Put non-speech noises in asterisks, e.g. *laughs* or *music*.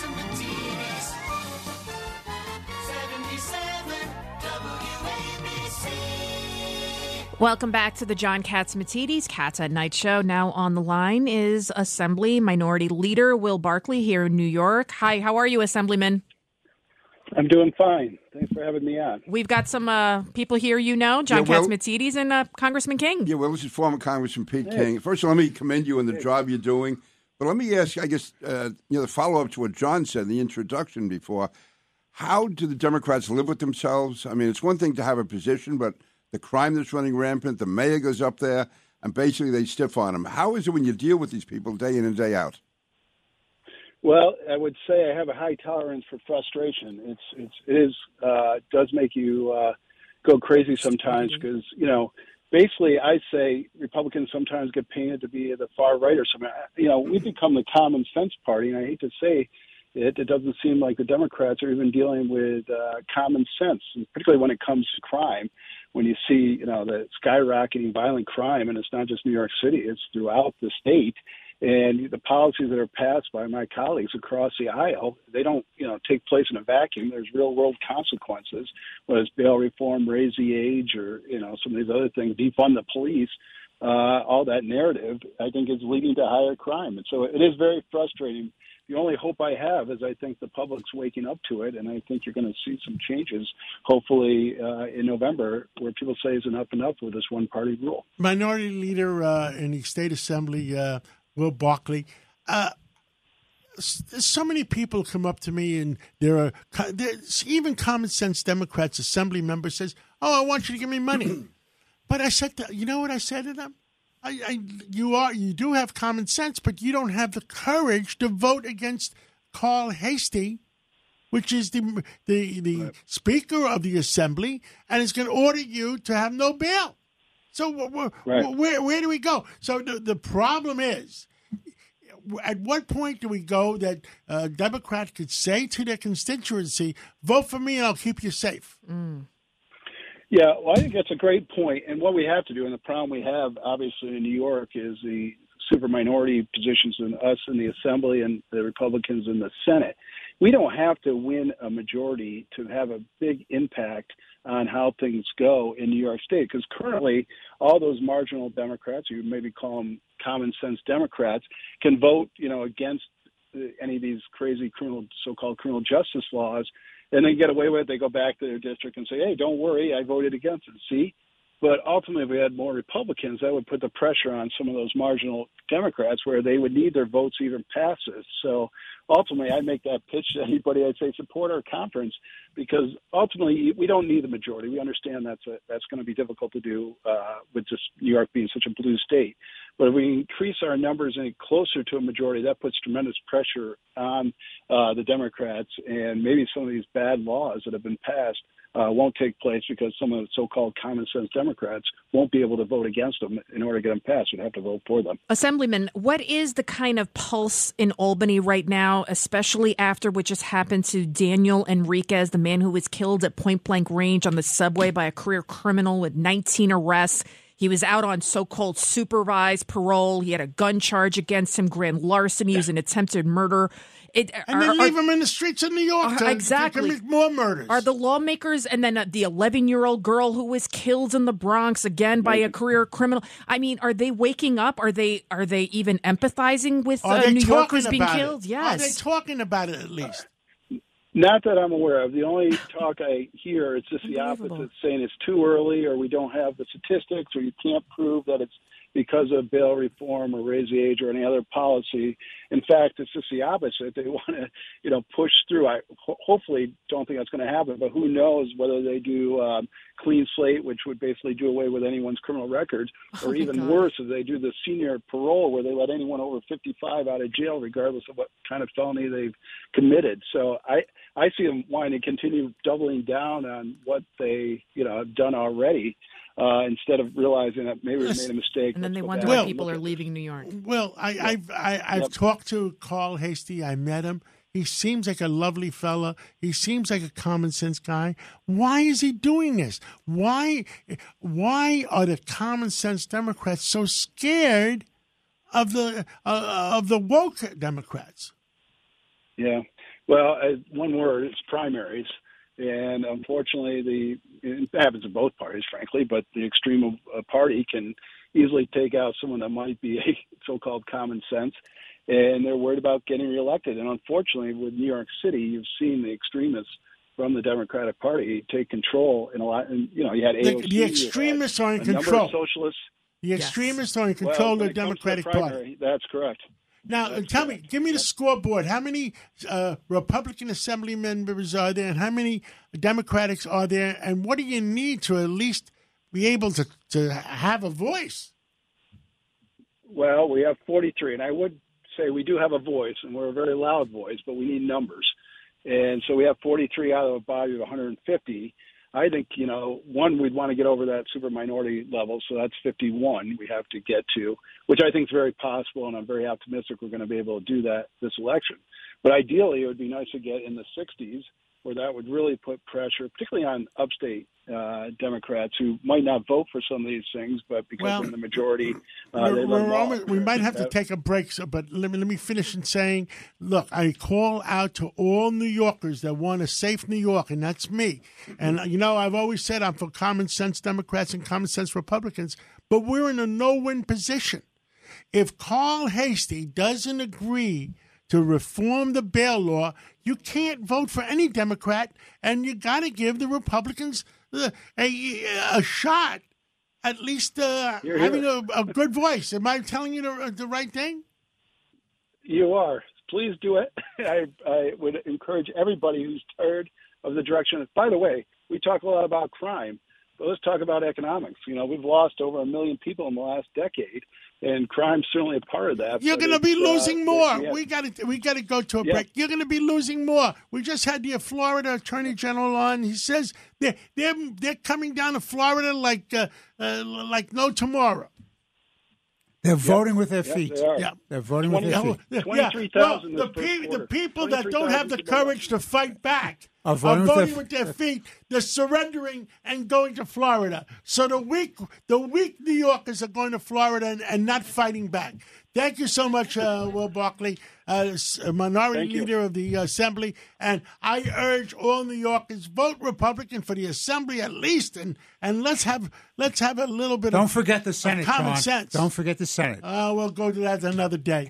Catsimatidis. 77 WABC. Welcome back to the John Catsimatidis Cats at Night show. Now on the line is Assembly Minority Leader Will Barclay here in New York. Hi, how are you, Assemblyman? I'm doing fine. Thanks for having me on. We've got some uh, people here you know, John Yeah, Will- Catsimatidis and uh, Congressman King. Yeah, well, this is former Congressman Pete King. First of all, let me commend you on the job you're doing. But let me ask, I guess, uh, you know, the follow up to what John said in the introduction before. How do the Democrats live with themselves? I mean, it's one thing to have a position, but the crime that's running rampant, the mayor goes up there, and basically they stiff on him. How is it when you deal with these people day in and day out? Well, I would say I have a high tolerance for frustration. It's it's it is uh, does make you uh, go crazy sometimes because you know basically I say Republicans sometimes get painted to be the far right or something. You know, we've become the common sense party, and I hate to say it, it doesn't seem like the Democrats are even dealing with uh, common sense, particularly when it comes to crime. When you see, you know, the skyrocketing violent crime, and it's not just New York City; it's throughout the state. And the policies that are passed by my colleagues across the aisle, they don't, you know, take place in a vacuum. There's real world consequences, whether it's bail reform, raise the age, or you know, some of these other things, defund the police. Uh, all that narrative, I think, is leading to higher crime, and so it is very frustrating. The only hope I have is I think the public's waking up to it, and I think you're going to see some changes, hopefully uh, in November, where people say is enough enough with this one-party rule. Minority Leader uh, in the State Assembly, uh, Will Barclay. Uh, so many people come up to me, and there are there's even common sense Democrats, Assembly members says, "Oh, I want you to give me money," *clears throat* but I said, to, "You know what I said to them? I, I, you are, you do have common sense, but you don't have the courage to vote against Carl Heastie." Which is the the, the Speaker of the Assembly, and is going to order you to have no bail. So Right. where where do we go? So the the problem is, at what point do we go that uh, Democrats could say to their constituency, "Vote for me, and I'll keep you safe"? Yeah, well, I think that's a great point. And what we have to do, and the problem we have, obviously, in New York, is the super minority positions in us in the Assembly and the Republicans in the Senate. We don't have to win a majority to have a big impact on how things go in New York State. Because currently, all those marginal Democrats, you maybe call them common sense Democrats, can vote, you know, against any of these crazy criminal, so-called criminal justice laws, and then get away with it. They go back to their district and say, "Hey, don't worry, I voted against it." See, but ultimately, if we had more Republicans, that would put the pressure on some of those marginal Democrats, where they would need their votes even pass this. So ultimately, I make that pitch to anybody. I'd say support our conference because ultimately, we don't need the majority. We understand that's a, that's going to be difficult to do uh, with just New York being such a blue state. But if we increase our numbers any closer to a majority, that puts tremendous pressure on uh, the Democrats, and maybe some of these bad laws that have been passed uh, won't take place because some of the so-called common sense Democrats won't be able to vote against them in order to get them passed. We'd have to vote for them. Assemblyman, what is the kind of pulse in Albany right now, especially after what just happened to Daniel Enriquez, the man who was killed at point blank range on the subway by a career criminal with 19 arrests? He was out on so called supervised parole. He had a gun charge against him, grand larceny, he was an attempted murder. It, And are- then are- leave them in the streets of New York Uh, to, exactly. to commit more murders. Are the lawmakers and then uh, the 11 year old girl who was killed in the Bronx again by a career criminal? I mean, are they waking up? Are they are they even empathizing with Are uh, New Yorkers being about it? killed? Are they Yes. talking about it at least? Not that I'm aware of. The only *laughs* talk I hear is just the opposite, saying it's too early or we don't have the statistics or you can't prove that it's because of bail reform or raise the age or any other policy. In fact, it's just the opposite. They *laughs* want to, you know, push through. I ho- hopefully don't think that's going to happen, but who knows whether they do um, clean slate, which would basically do away with anyone's criminal records, *laughs* or Oh even God. worse, if they do the senior parole, where they let anyone over 55 out of jail, regardless of what kind of felony they've committed. So I I see them wanting to continue doubling down on what they you know have done already, uh, instead of realizing that maybe we Yes. made a mistake. And then they wonder back why Well- people are leaving New York. Well, I, I've I, I've Yep. talked to Carl Heastie. I met him. He seems like a lovely fella. He seems like a common sense guy. Why is he doing this? Why why are the common sense Democrats so scared of the uh, of the woke Democrats? Yeah. Well, uh, one word, it's primaries. And unfortunately, the it happens in both parties, frankly, but the extreme of a party can easily take out someone that might be *laughs* a so-called common sense, and they're worried about getting reelected. And unfortunately, with New York City, you've seen the extremists from the Democratic Party take control in a lot. And you know, you had The, AOC, the you had extremists are in a number of control. socialists. The Yes. extremists are in control when of the it comes to the Democratic Party. That's correct. Now, That's tell me, give me the scoreboard. How many uh, Republican Assembly members are there, and how many Democrats are there, and what do you need to at least be able to, to have a voice? Well, we have 43, and I would say we do have a voice, and we're a very loud voice, but we need numbers. And so we have 43 out of a body of 150. I think, you know, one, we'd want to get over that super minority level, so that's 51 we have to get to, which I think is very possible, and I'm very optimistic we're going to be able to do that this election. But ideally, it would be nice to get in the 60s, where that would really put pressure, particularly on upstate uh, Democrats who might not vote for some of these things, but because Well, in the majority, uh, We're- we're almost- we might have to take a break, so, but let me, let me finish in saying, look, I call out to all New Yorkers that want a safe New York, and that's me. And, you know, I've always said I'm for common sense Democrats and common sense Republicans, but we're in a no win position. If Carl Heastie doesn't agree to reform the bail law, you can't vote for any Democrat, and you got to give the Republicans uh, a, a shot, at least uh, having a, a good voice. Am I telling you the, the right thing? You are. Please do it. *laughs* I, I would encourage everybody who's tired of the direction. By the way, we talk a lot about crime, but let's talk about economics. You know, we've lost over a million people in the last decade, and crime's certainly a part of that. You're going to be uh, losing more. yeah. We got to we got to go to a Yeah. break. You're going to be losing more. We just had the Florida Attorney General on. He says they're they're they're coming down to Florida like uh, uh, like no tomorrow. They're voting with their Yep, feet. they are. Yeah. They're voting with their feet. Yeah, 23,000 Well, the, pe- the people that don't have the courage to fight back Are are voting voting, with their- with their feet. They're surrendering and going to Florida. So the weak, the weak New Yorkers are going to Florida and, and not fighting back. Thank you so much, uh, Will Barclay, uh, minority Thank you. leader of the Assembly. And I urge all New Yorkers vote Republican for the Assembly at least, and and let's have let's have a little bit Don't of forget the of Senate, common John. sense. Don't forget the Senate. Uh, we'll go to that another day.